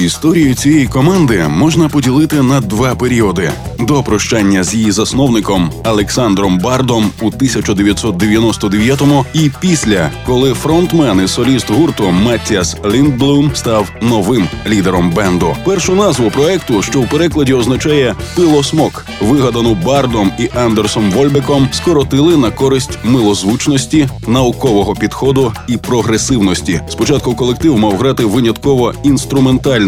Історію цієї команди можна поділити на два періоди: до прощання з її засновником Олександром Бардом у 1999-му і після, коли фронтмен і соліст гурту Маттіас Ліндблум став новим лідером бенду. Першу назву проекту, що в перекладі означає пилосмок, вигадану Бардом і Андерсом Вольбеком, скоротили на користь милозвучності, наукового підходу і прогресивності. Спочатку колектив мав грати винятково інструментально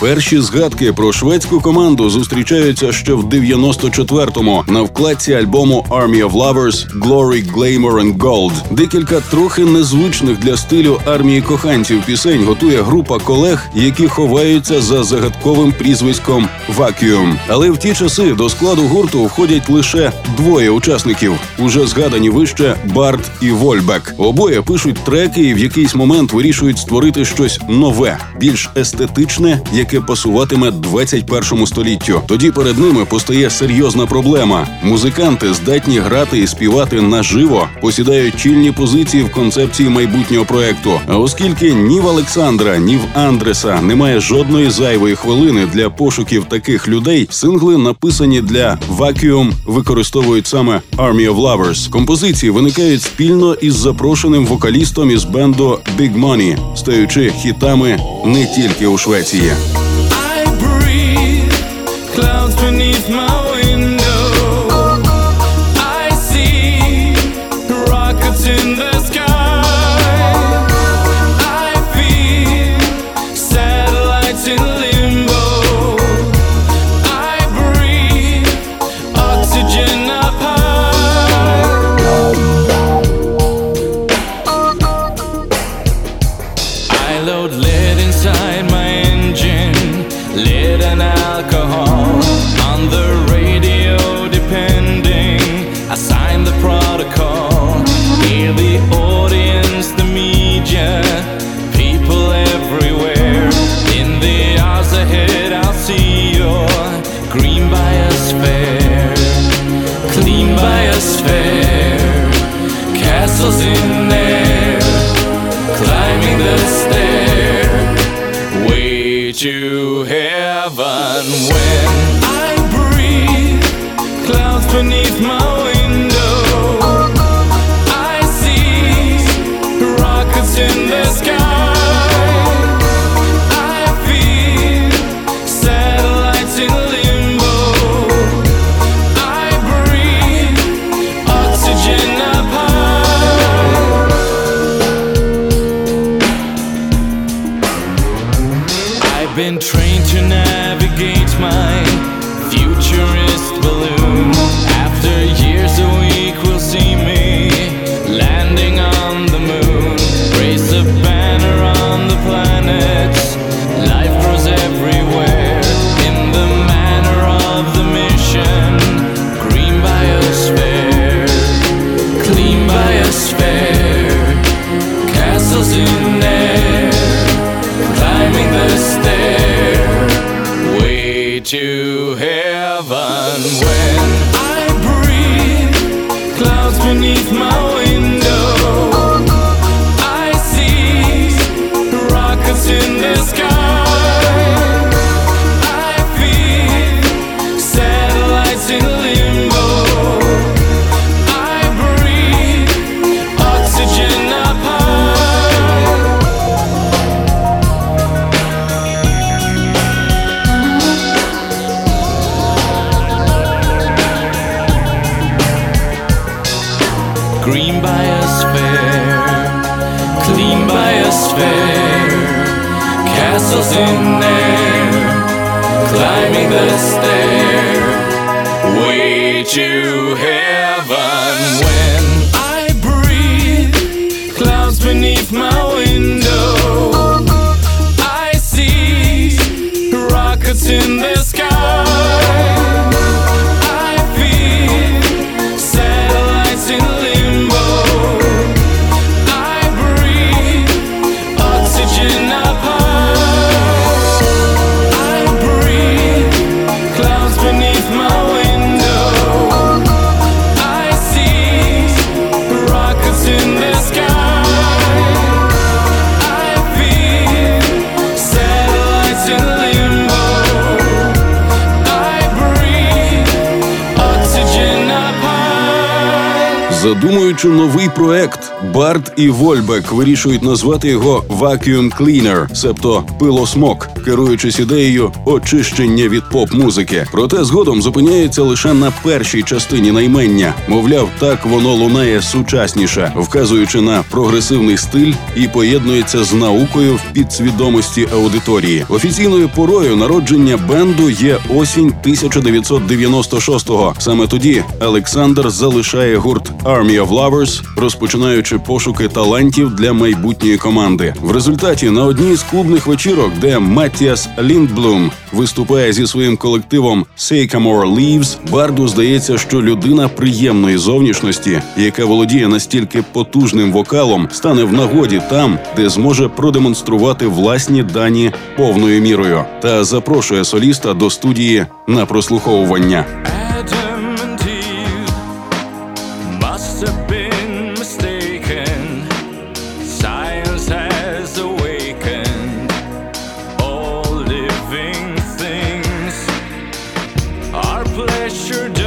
Перші згадки про шведську команду зустрічаються ще в 94-му на вкладці альбому Army of Lovers Glory, Glamour and Gold. Декілька трохи незвичних для стилю армії коханців пісень готує група колег, які ховаються за загадковим прізвиськом Vacuum. Але в ті часи до складу гурту входять лише двоє учасників, уже згадані вище Барт і Вольбек. Обоє пишуть треки і в якийсь момент вирішують створити щось нове, більш естетичне, яке пасуватиме 21 століттю. Тоді перед ними постає серйозна проблема. Музиканти здатні грати і співати наживо, посідають чільні позиції в концепції майбутнього проекту. А оскільки ні в Олександра, ні в Андреса немає жодної зайвої хвилини для пошуків таких людей, сингли, написані для Vacuum, використовують саме Army of Lovers. Композиції виникають спільно із запрошеним вокалістом із бенду Big Money, стаючи хітами не тільки у Швеції. Россия. Задумуючи новий проект, Барт і Вольбек вирішують назвати його Vacuum Cleaner, себто пилосмок, керуючись ідеєю очищення від поп-музики. Проте згодом зупиняється лише на першій частині наймення. Мовляв, так воно лунає сучасніше, вказуючи на прогресивний стиль і поєднується з наукою в підсвідомості аудиторії. Офіційною порою народження бенду є осінь 1996-го. Саме тоді Олександр залишає гурт Army of Lovers, розпочинаючи пошуки талантів для майбутньої команди. В результаті на одній з клубних вечірок, де Маттіас Ліндблум виступає зі своїм колективом Sycamore Leaves, Барду здається, що людина приємної зовнішності, яка володіє настільки потужним вокалом, стане в нагоді там, де зможе продемонструвати власні дані повною мірою, та запрошує соліста до студії на прослуховування. pleasure.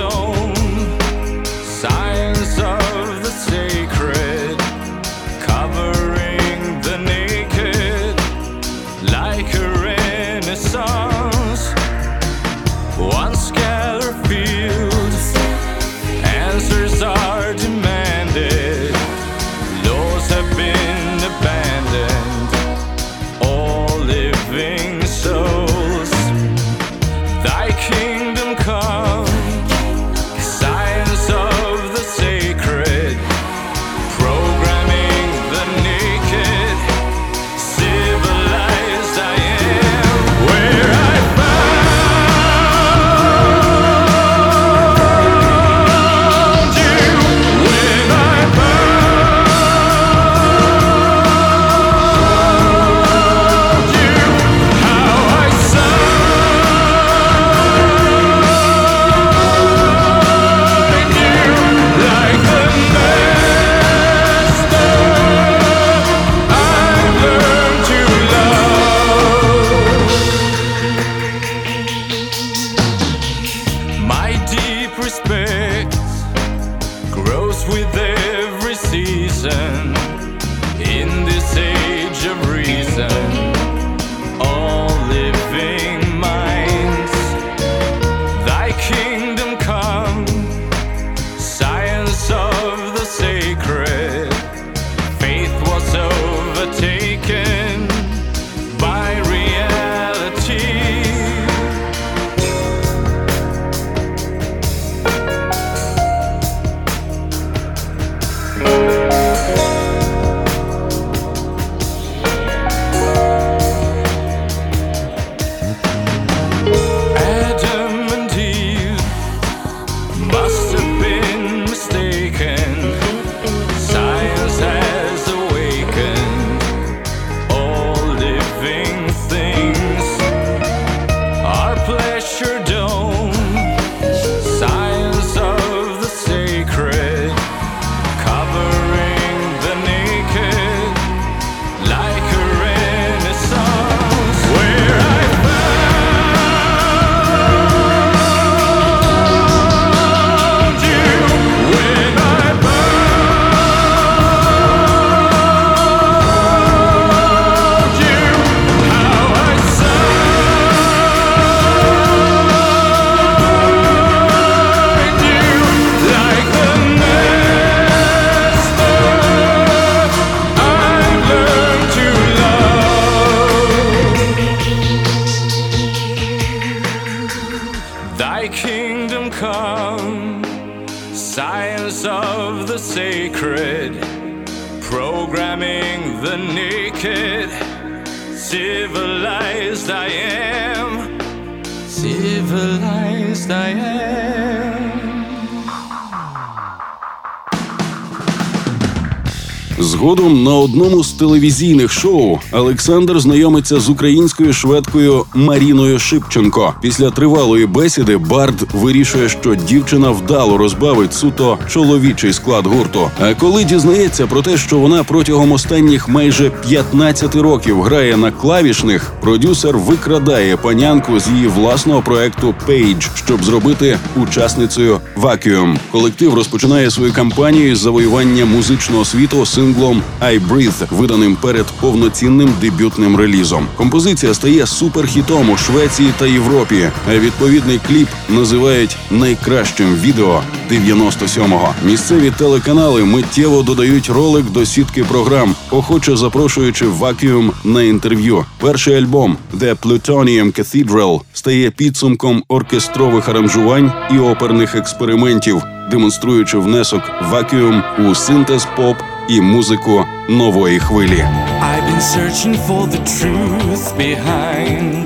Телевізійних шоу Олександр знайомиться з українською шведкою Маріною Шипченко. Після тривалої бесіди Бард вирішує, що дівчина вдало розбавить суто чоловічий склад гурту. А коли дізнається про те, що вона протягом останніх майже 15 років грає на клавішних, продюсер викрадає панянку з її власного проекту Page, щоб зробити учасницею Vacuum. Колектив розпочинає свою кампанію з завоювання музичного світу синглом «I Breathe», виданим перед повноцінним дебютним релізом. Композиція стає суперхітом у Швеції та Європі. А відповідний кліп називають найкращим відео 97-го. Місцеві телеканали миттєво додають ролик до сітки програм, охоче запрошуючи Vacuum на інтерв'ю. Перший альбом «The Plutonium Cathedral» стає підсумком оркестрових аранжувань і оперних експериментів, демонструючи внесок Vacuum у синтез поп і музику нової хвилі. I've been searching for the truth behind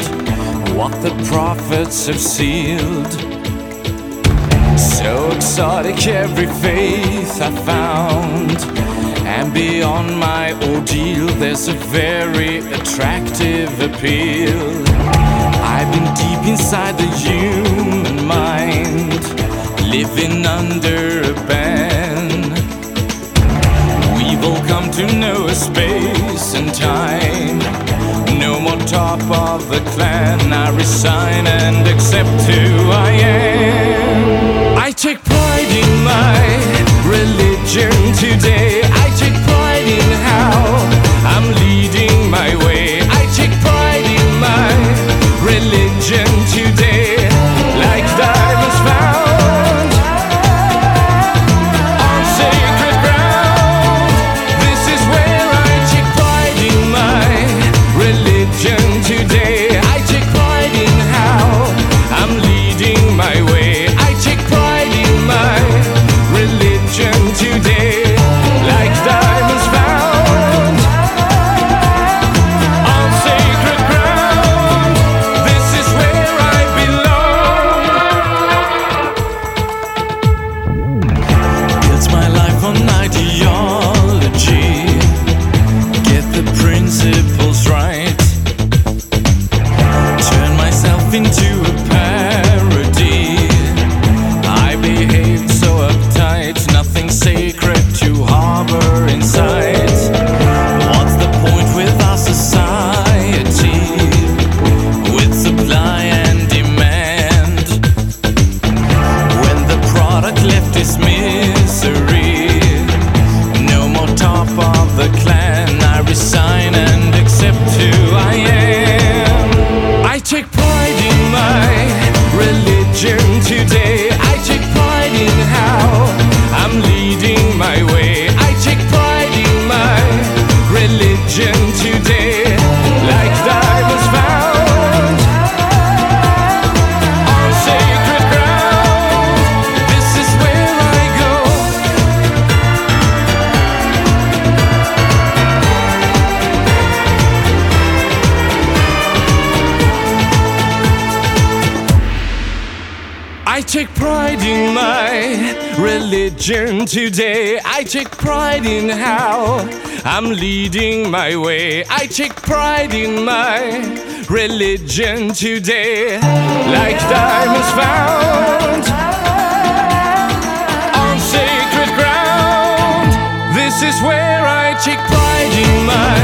what the prophets have sealed. So exotic every faith I found. And beyond my ordeal, there's a very attractive appeal. I've been deep inside the human mind, living under a ban. Come to know a space and time. No more top of the clan. I resign and accept who I am. I take pride in my religion today. I take pride in today. Leading my way. I take pride in my religion today. Like diamonds found on sacred ground. This is where I take pride in my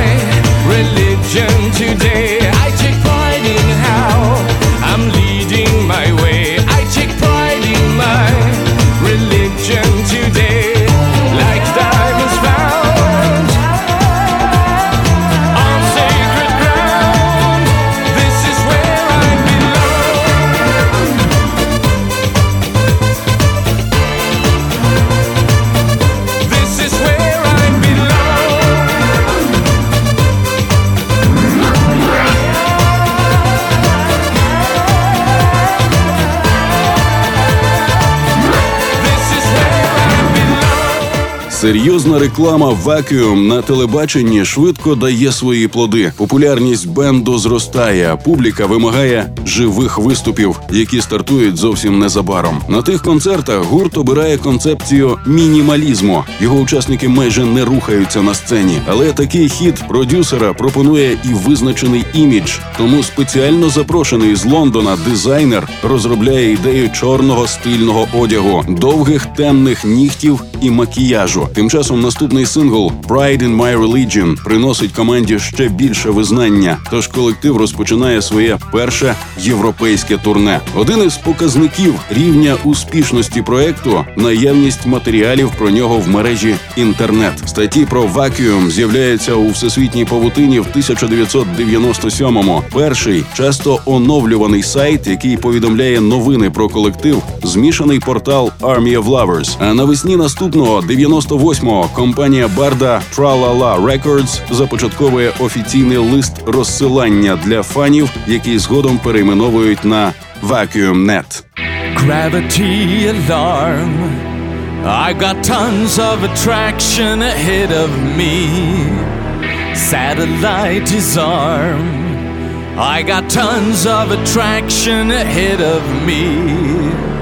religion today. Серйозна реклама Vacuum на телебаченні швидко дає свої плоди. Популярність бенду зростає. Публіка вимагає живих виступів, які стартують зовсім незабаром. На тих концертах гурт обирає концепцію мінімалізму. Його учасники майже не рухаються на сцені, але такий хід продюсера пропонує і визначений імідж. Тому спеціально запрошений з Лондона дизайнер розробляє ідею чорного стильного одягу, довгих темних нігтів і макіяжу. Тим часом наступний сингл «Pride in My Religion» приносить команді ще більше визнання. Тож колектив розпочинає своє перше європейське турне. Один із показників рівня успішності проекту наявність матеріалів про нього в мережі інтернет. Статті про вакуум з'являються у всесвітній павутині в 1997-му. Перший часто оновлюваний сайт, який повідомляє новини про колектив, змішаний портал Army of Lovers. А навесні наступного 98-го компанія Барда Tralala Records започатковує офіційний лист розсилання для фанів, який згодом перейменовують на VacuumNet. Gravity alarm. I got tons of attraction ahead of me. Satellite disarm. I got tons of attraction ahead of me.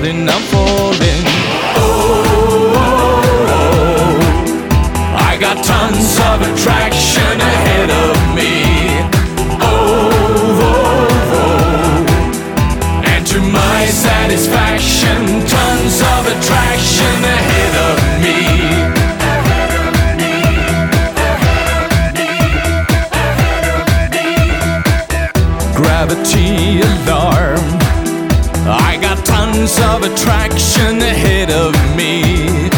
Falling, I'm falling. Oh, oh, oh, oh. I got tons of attraction attraction ahead of me.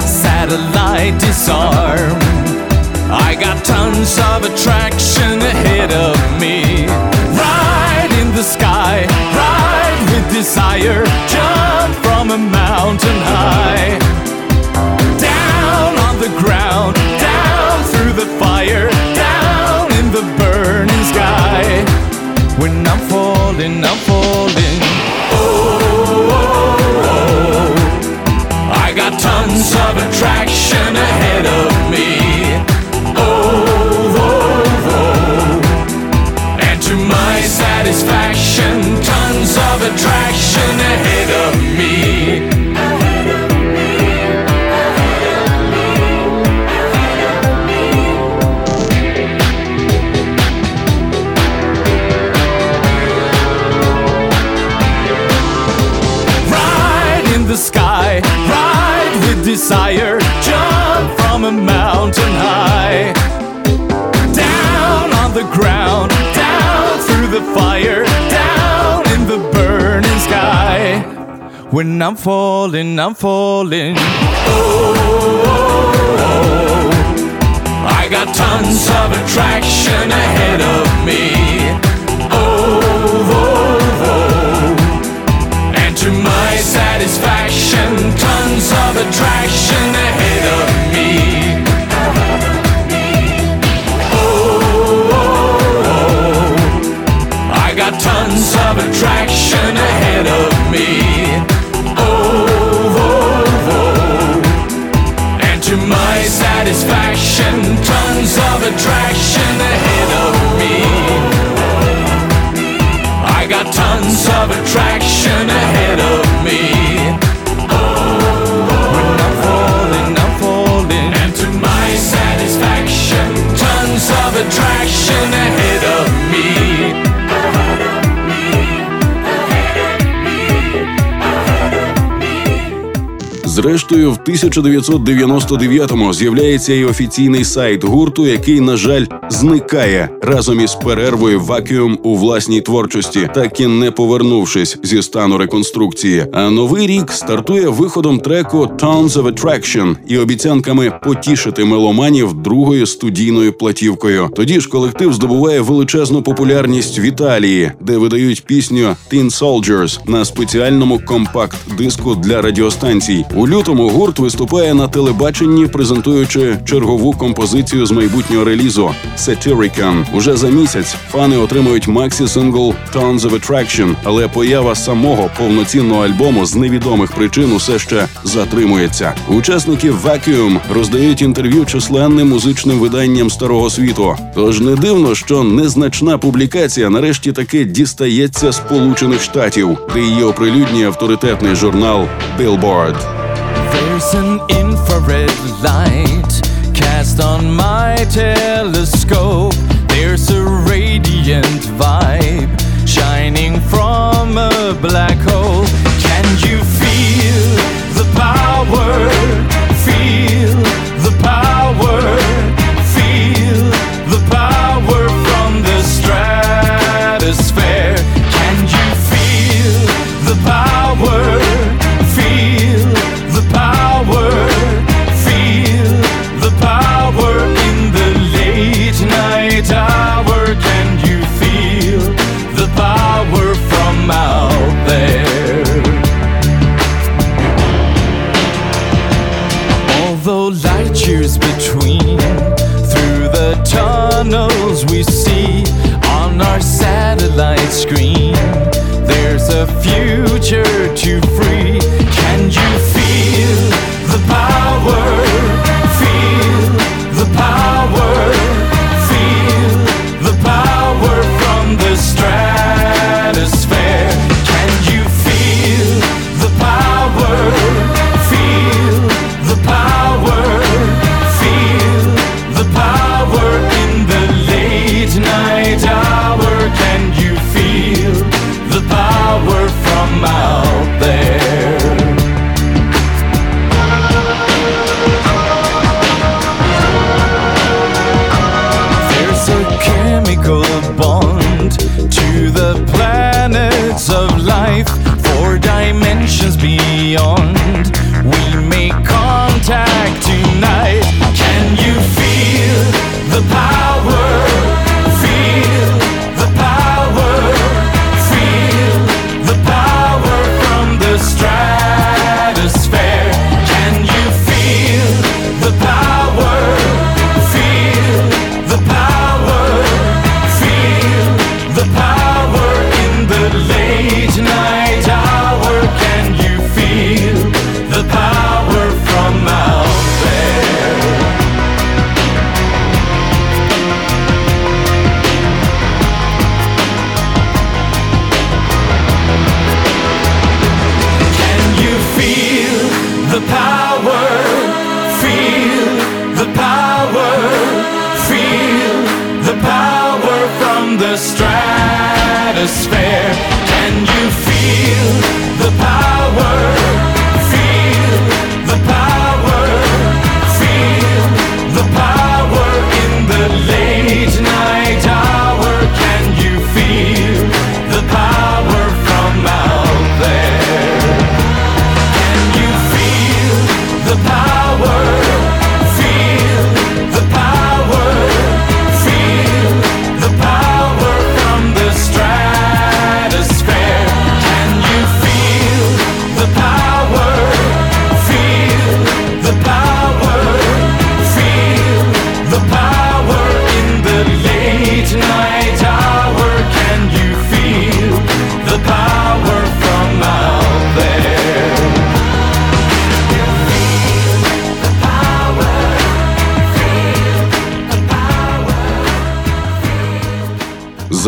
Satellite disarm. I got tons of attraction ahead of me. Ride in the sky, ride with desire. Jump from a mountain high. Down on the ground, down through the fire, down in the burning sky. When I'm falling, I'm falling. Tons of attraction ahead of me. Oh, oh, oh. And to my satisfaction, tons of attraction ahead of desire, jump from a mountain high. Down on the ground, down through the fire, down in the burning sky. When I'm falling, I'm falling. Oh, oh, oh. I got tons of attraction ahead of me. Oh. And to my satisfaction, tons of attraction ahead of me. Oh, oh, oh. I got tons of attraction ahead of me. Oh, oh, oh, oh. And to my satisfaction, tons of attraction ahead of me. I got tons of attraction Зрештою, в 1999-му з'являється і офіційний сайт гурту, який, на жаль, зникає разом із перервою вакіум у власній творчості, так і не повернувшись зі стану реконструкції. А новий рік стартує виходом треку «Tons of Attraction» і обіцянками потішити меломанів другою студійною платівкою. Тоді ж колектив здобуває величезну популярність в Італії, де видають пісню «Teen Soldiers» на спеціальному компакт-диску для радіостанцій. У лютому гурт виступає на телебаченні, презентуючи чергову композицію з майбутнього релізу «Satyricon». Уже за місяць фани отримують максі сингл «Tons of Attraction», але поява самого повноцінного альбому з невідомих причин усе ще затримується. Учасники Vacuum роздають інтерв'ю численним музичним виданням старого світу. Тож не дивно, що незначна публікація нарешті таки дістається Сполучених Штатів, де її оприлюднює авторитетний журнал Billboard. There's an infrared light cast on my telescope. There's a radiant vibe shining from a black future to free.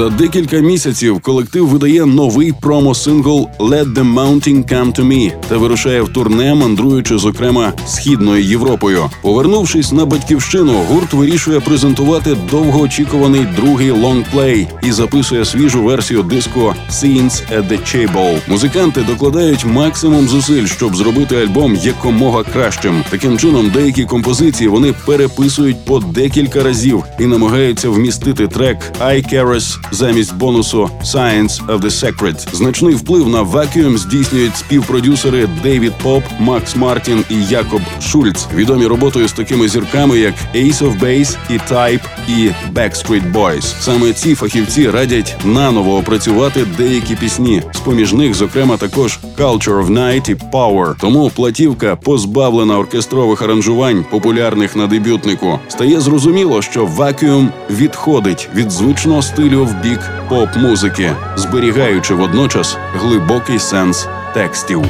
За декілька місяців колектив видає новий промо-сингл «Let the Mountain Come to Me» та вирушає в турне, мандруючи, зокрема, східною Європою. Повернувшись на батьківщину, гурт вирішує презентувати довгоочікуваний другий лонгплей і записує свіжу версію диску «Seance at the Chaebol». Музиканти докладають максимум зусиль, щоб зробити альбом якомога кращим. Таким чином, деякі композиції вони переписують по декілька разів і намагаються вмістити трек «Icaros» замість бонусу «Science of the Sacred». Значний вплив на Vacuum здійснюють співпродюсери Денніз Поп, Макс Мартін і Якоб Шульц, відомі роботою з такими зірками, як Ace of Base і Type і Backstreet Boys. Саме ці фахівці радять наново опрацювати деякі пісні. З поміж них, зокрема, також Culture of Night і Power. Тому платівка, позбавлена оркестрових аранжувань, популярних на дебютнику, стає зрозуміло, що Vacuum відходить від звичного стилю в бік поп-музики, зберігаючи водночас глибокий сенс текстів.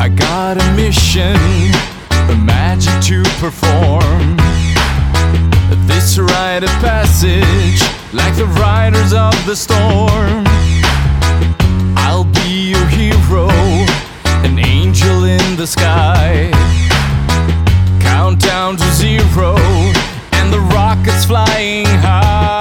I got a mission, a magic to perform. This rite of passage, like the riders of the storm. I'll be your hero, an angel in the sky. Count down to zero, and the rocket's flying high.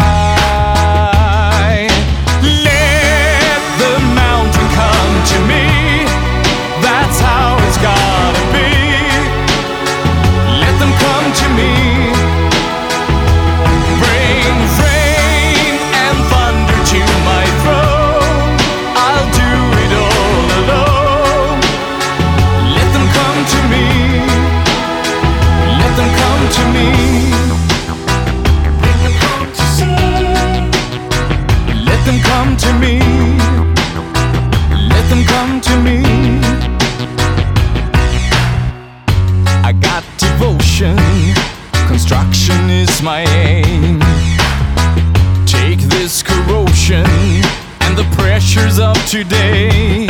The pressures of today.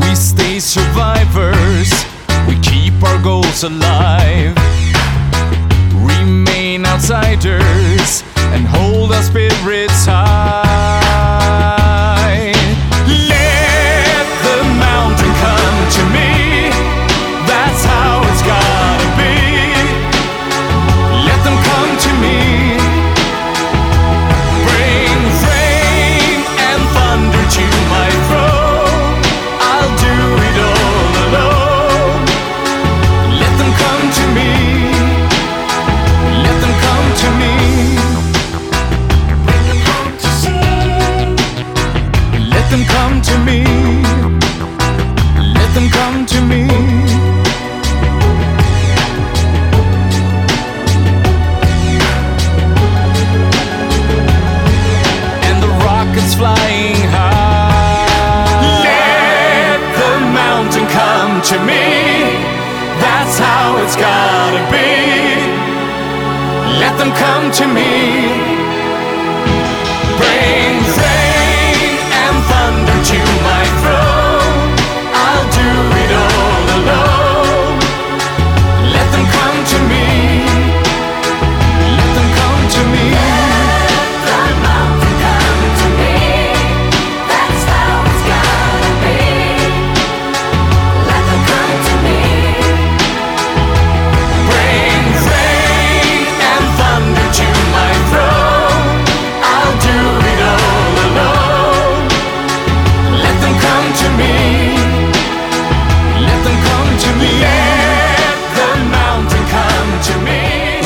We stay survivors. We keep our goals alive. Remain outsiders and hold our spirits high.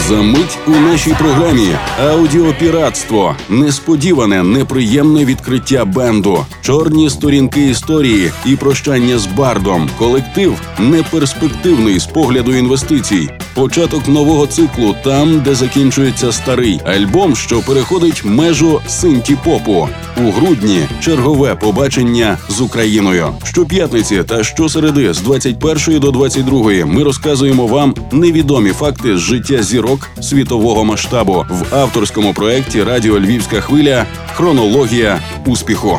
За мить у нашій програмі аудіопіратство, несподіване, неприємне відкриття бенду, чорні сторінки історії і прощання з бардом. Колектив неперспективний з погляду інвестицій. Початок нового циклу там, де закінчується старий альбом, що переходить межу синті-попу. У грудні чергове побачення з Україною. Щоп'ятниці та щосереди з 21 до 22 ми розказуємо вам невідомі факти з життя зірок світового масштабу в авторському проєкті Радіо Львівська хвиля Хронологія успіху.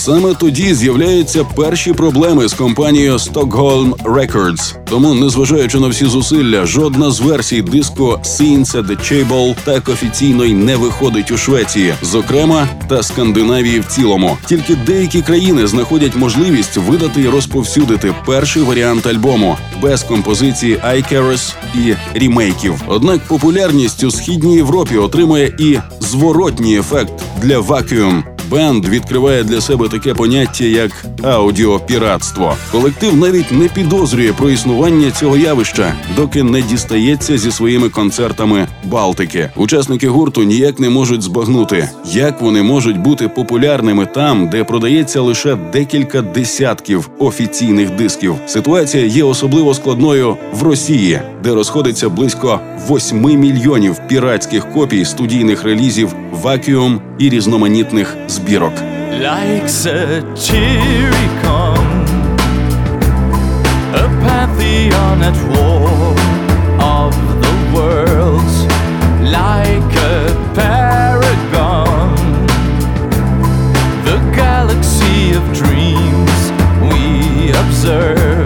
Саме тоді з'являються перші проблеми з компанією Stockholm Records. Тому, незважаючи на всі зусилля, жодна з версій диску Scenes at the Chable так офіційно й не виходить у Швеції, зокрема та Скандинавії в цілому. Тільки деякі країни знаходять можливість видати і розповсюдити перший варіант альбому без композиції iCaris і рімейків. Однак популярність у східній Європі отримує і зворотній ефект для Vacuum, Бенд відкриває для себе таке поняття як аудіопіратство. Колектив навіть не підозрює про існування цього явища, доки не дістається зі своїми концертами Балтики. Учасники гурту ніяк не можуть збагнути, як вони можуть бути популярними там, де продається лише декілька десятків офіційних дисків. Ситуація є особливо складною в Росії, де розходиться близько 8 мільйонів піратських копій студійних релізів Vacuum і різноманітних збірок. like pantheon at war of the worlds, like a paragon, the galaxy of dreams we observe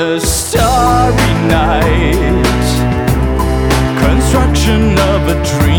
a starry night. Construction of a dream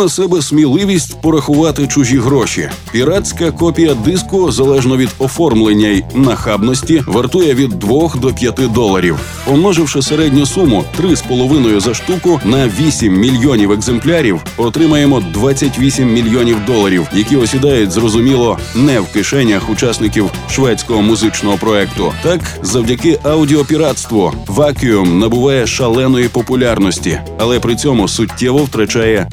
на себе сміливість порахувати чужі гроші. Піратська копія диску, залежно від оформлення й нахабності, вартує від 2 до 5 доларів. Помноживши середню суму 3,5 за штуку на 8 мільйонів екземплярів, отримаємо 28 мільйонів доларів, які осідають зрозуміло не в кишенях учасників шведського музичного проекту. Так, завдяки аудіопіратству Vacuum набуває шаленої популярності, але при цьому суттєво втрачає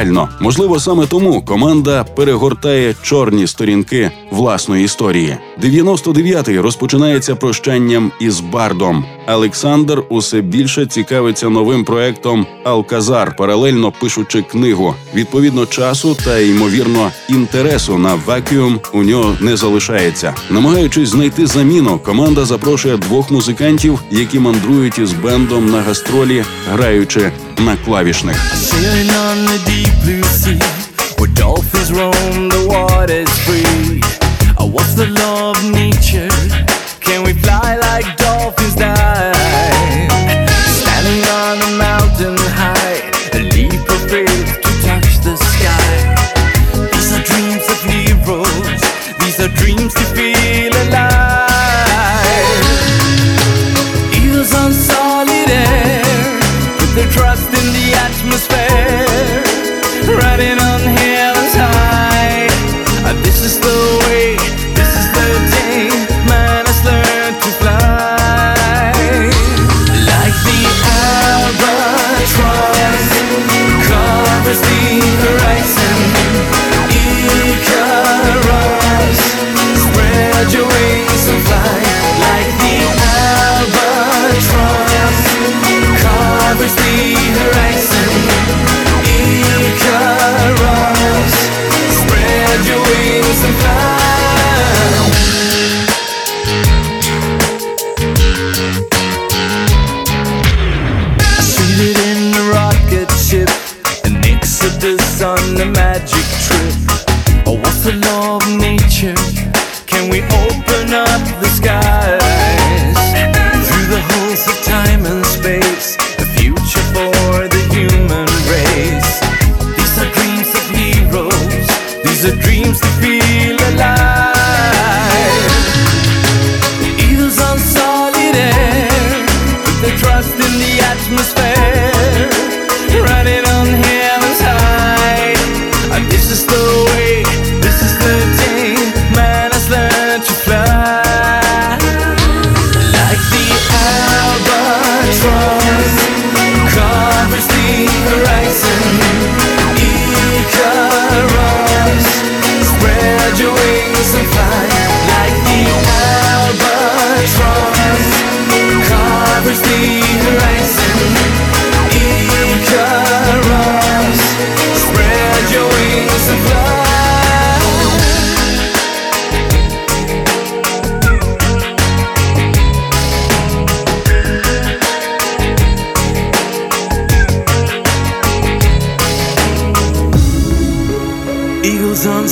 матеріально. Можливо, саме тому команда перегортає чорні сторінки власної історії. 99-й розпочинається прощанням із бардом. Олександр усе більше цікавиться новим проектом Алказар, паралельно пишучи книгу. Відповідно, часу та ймовірно інтересу на вакуум у нього не залишається. Намагаючись знайти заміну, команда запрошує двох музикантів, які мандрують із бендом на гастролі, граючи на клавішних. Deep blue sea, where dolphins roam, the water's free. Oh, what's the law of nature? Can we fly like dolphins dive? Standing on a mountain high, a leap of faith to touch the sky. These are dreams of heroes, these are dreams to feel alive. Eagles on solid air, put their trust in the atmosphere, Friday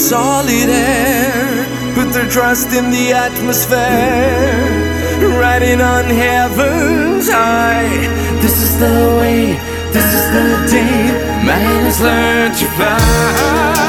solid air put their trust in the atmosphere, riding on heaven's high. This is the way, this is the day, man has learned to fly.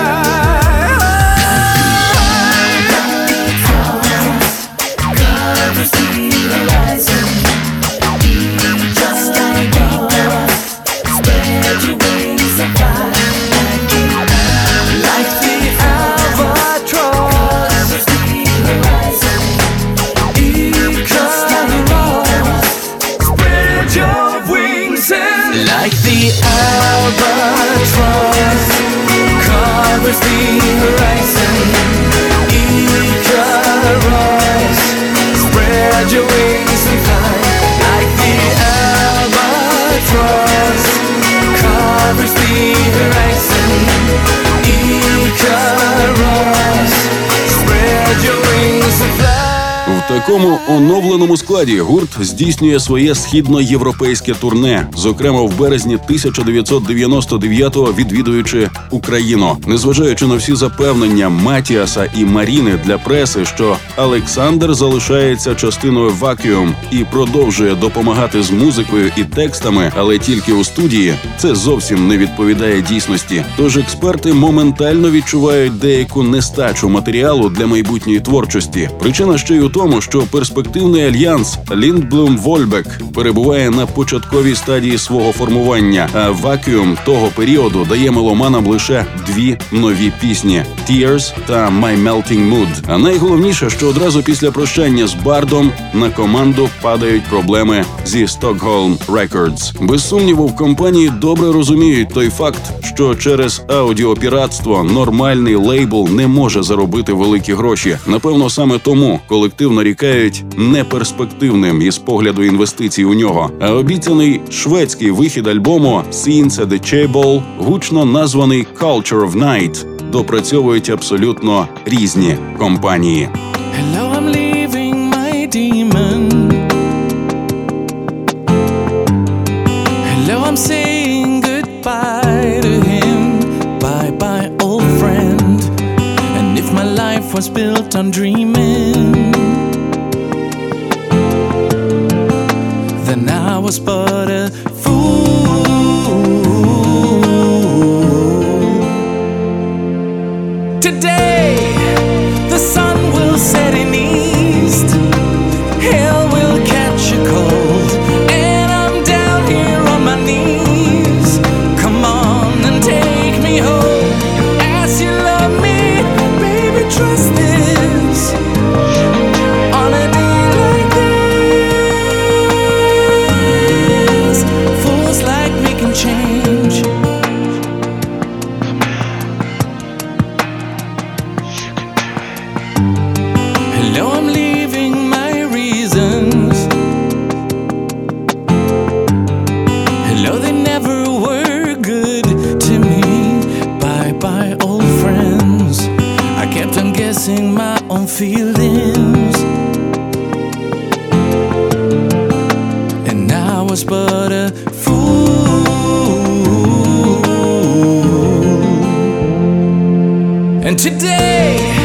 Covers the horizon. Такому оновленому складі гурт здійснює своє східноєвропейське турне, зокрема в березні 1999-го відвідуючи Україну, незважаючи на всі запевнення Матіаса і Маріни для преси, що Олександр залишається частиною Vacuum і продовжує допомагати з музикою і текстами, але тільки у студії, це зовсім не відповідає дійсності. Тож експерти моментально відчувають деяку нестачу матеріалу для майбутньої творчості. Причина ще й у тому, що перспективний альянс Ліндблум Вольбек перебуває на початковій стадії свого формування, а вакуум того періоду дає меломанам лише дві нові пісні: «Tears» та «My Melting Mood». А найголовніше, що одразу після прощання з бардом на команду падають проблеми зі Stockholm Records. Без сумніву, в компанії добре розуміють той факт, що через аудіопіратство нормальний лейбл не може заробити великі гроші. Напевно, саме тому колектив нарікають неперспективним із погляду інвестицій у нього. А обіцяний шведський вихід альбому «Scenes at the Chable», гучно названий «Culture of Night», допрацьовують абсолютно різні компанії. Hello, I'm leaving my demon. Hello, I'm saying goodbye to him. Bye bye, old friend. And if my life was built on dreaming, was. Today,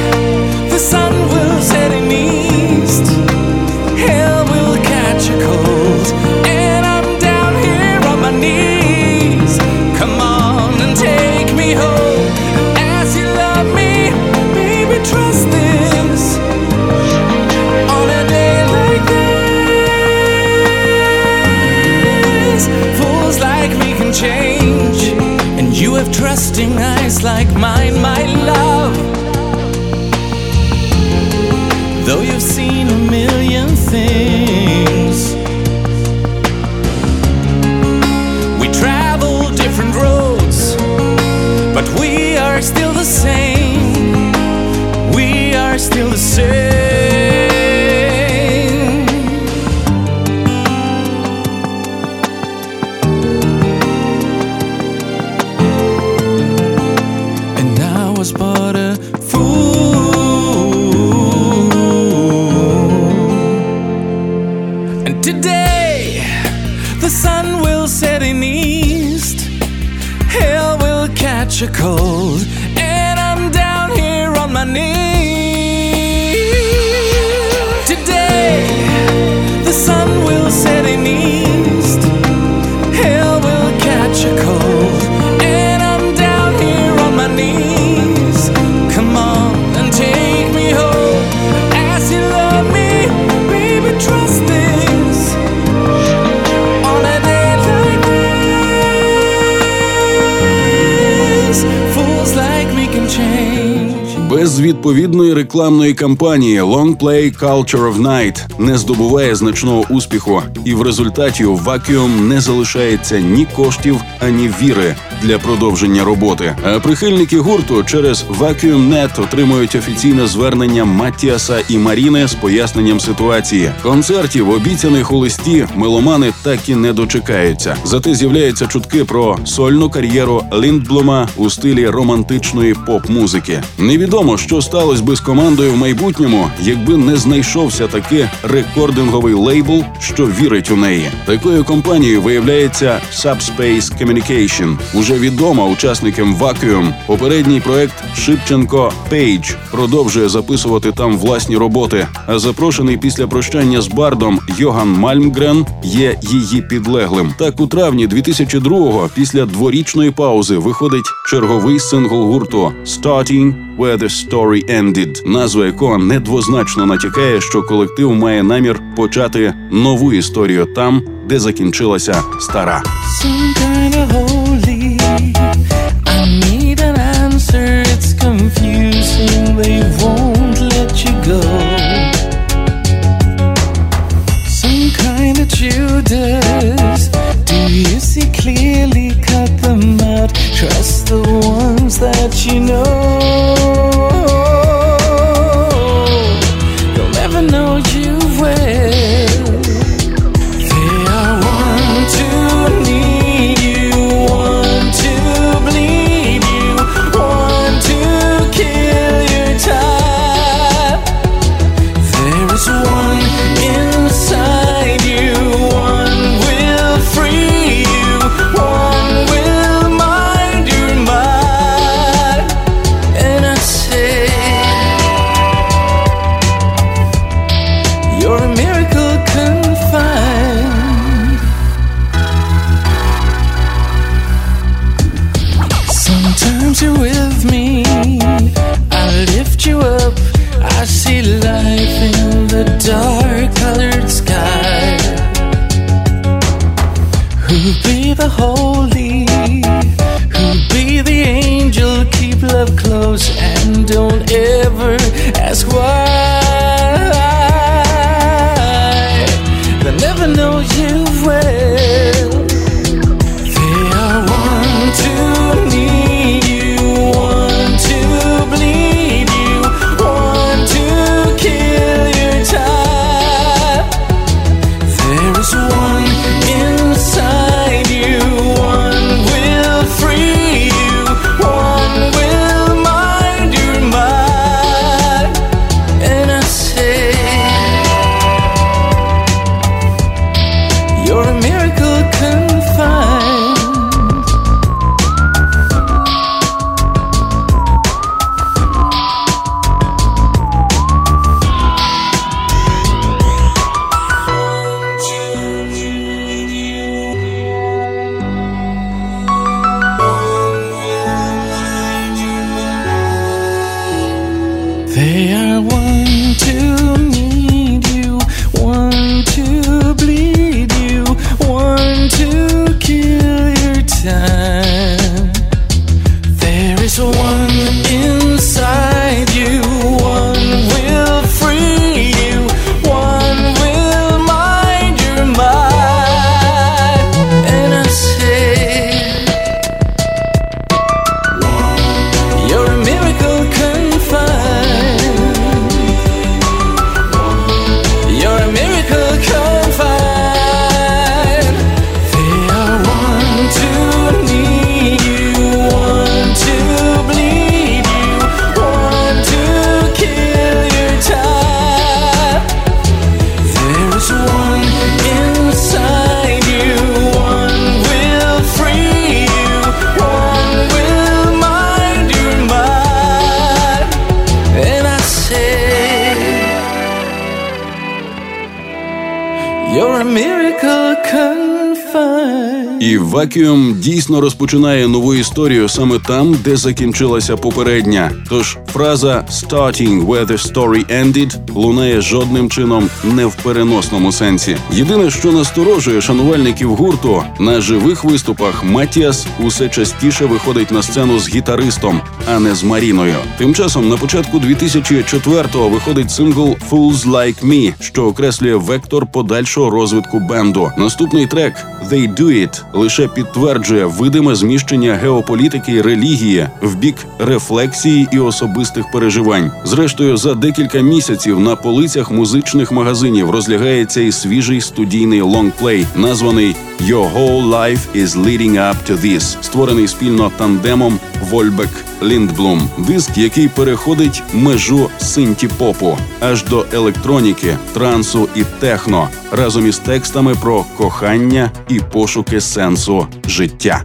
Без відповідної рекламної кампанії Long Play Culture of Night не здобуває значного успіху, і в результаті Vacuum не залишається ні коштів, ані віри для продовження роботи. А прихильники гурту через Vacuum.net отримують офіційне звернення Маттіаса і Маріни з поясненням ситуації. Концертів, обіцяних у листі, меломани так і не дочекаються. Зате з'являються чутки про сольну кар'єру Ліндблума у стилі романтичної поп-музики. Невідомо, що сталося би з командою в майбутньому, якби не знайшовся таки рекординговий лейбл, що вірить у неї. Такою компанією виявляється Subspace Communication, уже відома учасникам Vacuum. Попередній проект Шипченко Page продовжує записувати там власні роботи. А запрошений після прощання з бардом Йоган Мальмгрен є її підлеглим. Так у травні 2002-го, після дворічної паузи, виходить черговий сингл гурту «Starting Where the Story Ended», назва якого недвозначно натякає, що колектив має намір почати нову історію там, де закінчилася стара. Judas. Do you see clearly? Trust the ones that you know. І дійсно розпочинає нову історію саме там, де закінчилася попередня. Тож фраза «starting where the story ended» лунає жодним чином не в переносному сенсі. Єдине, що насторожує шанувальників гурту, на живих виступах Матіас усе частіше виходить на сцену з гітаристом, а не з Маріною. Тим часом на початку 2004-го виходить сингл «Fools Like Me», що окреслює вектор подальшого розвитку бенду. Наступний трек «They Do It» лише підтверджує видиме зміщення геополітики й релігії в бік рефлексії і особистих переживань. Зрештою, за декілька місяців на полицях музичних магазинів розлягається і свіжий студійний лонгплей, названий «Your Whole Life is Leading Up to This», створений спільно тандемом Вольбек Ліндблум, диск, який переходить межу синті-попу аж до електроніки, трансу і техно, разом із текстами про кохання і пошуки сенсу життя.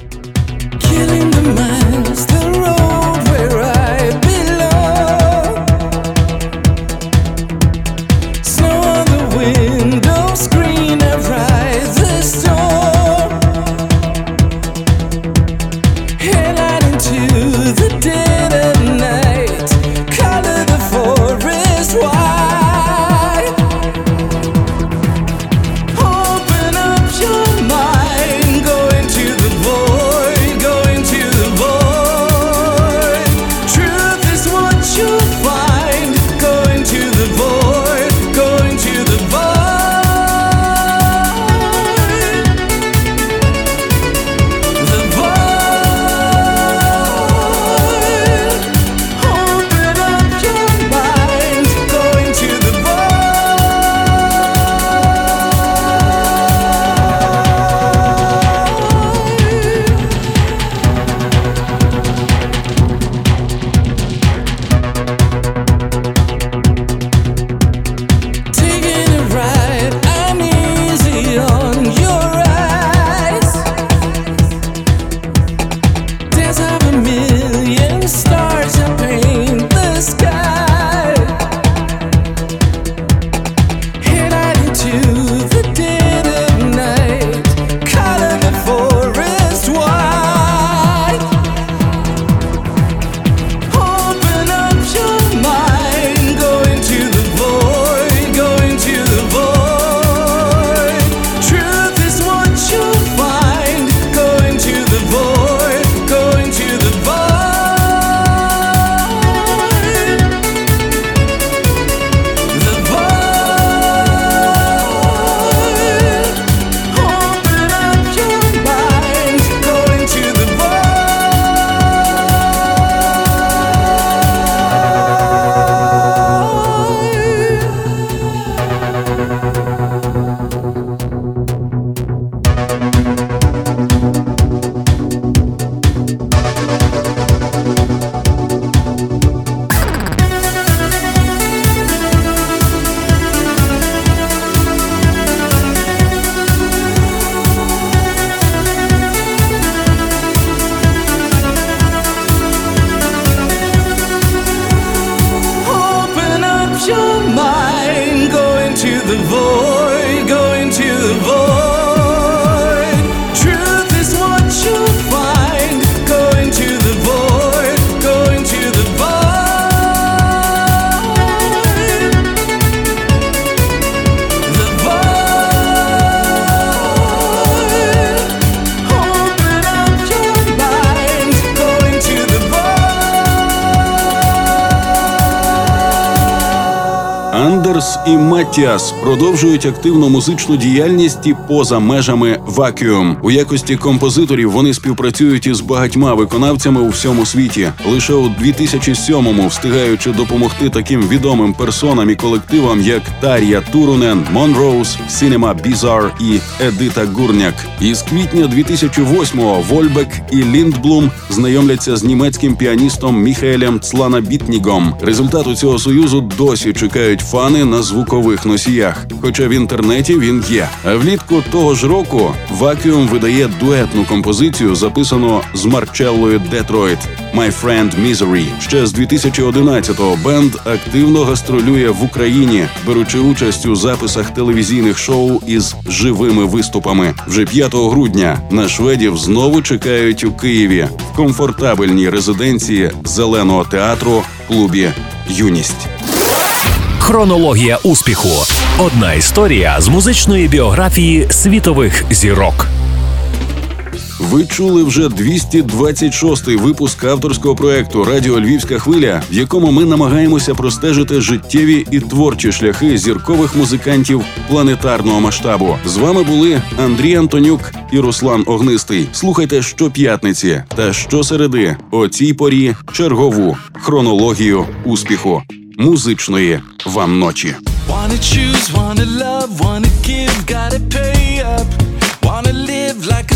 Матіас продовжують активну музичну діяльність і поза межами Vacuum. У якості композиторів вони співпрацюють із багатьма виконавцями у всьому світі. Лише у 2007-му встигаючи допомогти таким відомим персонам і колективам, як Тар'я Турунен, Monrose, Cinema Bizarre і Едита Гурняк. Із квітня 2008-го Вольбек і Ліндблум знайомляться з німецьким піаністом Міхаелем Цланабітнігом. Результату цього союзу досі чекають фани на звукових носіях. Хоча в інтернеті він є. А влітку того ж року Vacuum видає дуетну композицію, записану з Марчеллою Детройт «My Friend Misery». Ще з 2011-го бенд активно гастролює в Україні, беручи участь у записах телевізійних шоу із живими виступами. Вже 5 грудня на шведів знову чекають у Києві в комфортабельній резиденції зеленого театру клубі Юність. Хронологія успіху. Одна історія з музичної біографії світових зірок. Ви чули вже 226-й випуск авторського проекту Радіо Львівська хвиля, в якому ми намагаємося простежити життєві і творчі шляхи зіркових музикантів планетарного масштабу. З вами були Андрій Антонюк і Руслан Огнистий. Слухайте щоп'ятниці та щосереди о цій порі чергову хронологію успіху музычные вам ночи. Wanna choose, wanna love, wanna give, gotta pay up. Wanna live like a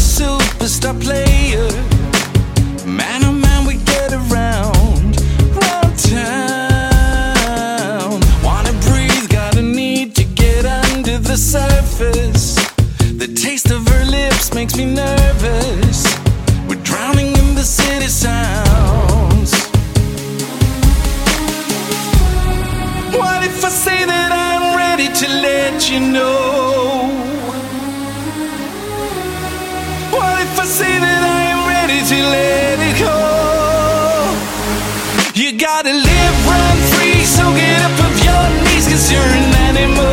player. Man, oh man, we get around, The taste of her lips makes me nervous. you know. What if I say that I am ready to let it go? You gotta live, run free, so get up off your knees, cause you're an animal.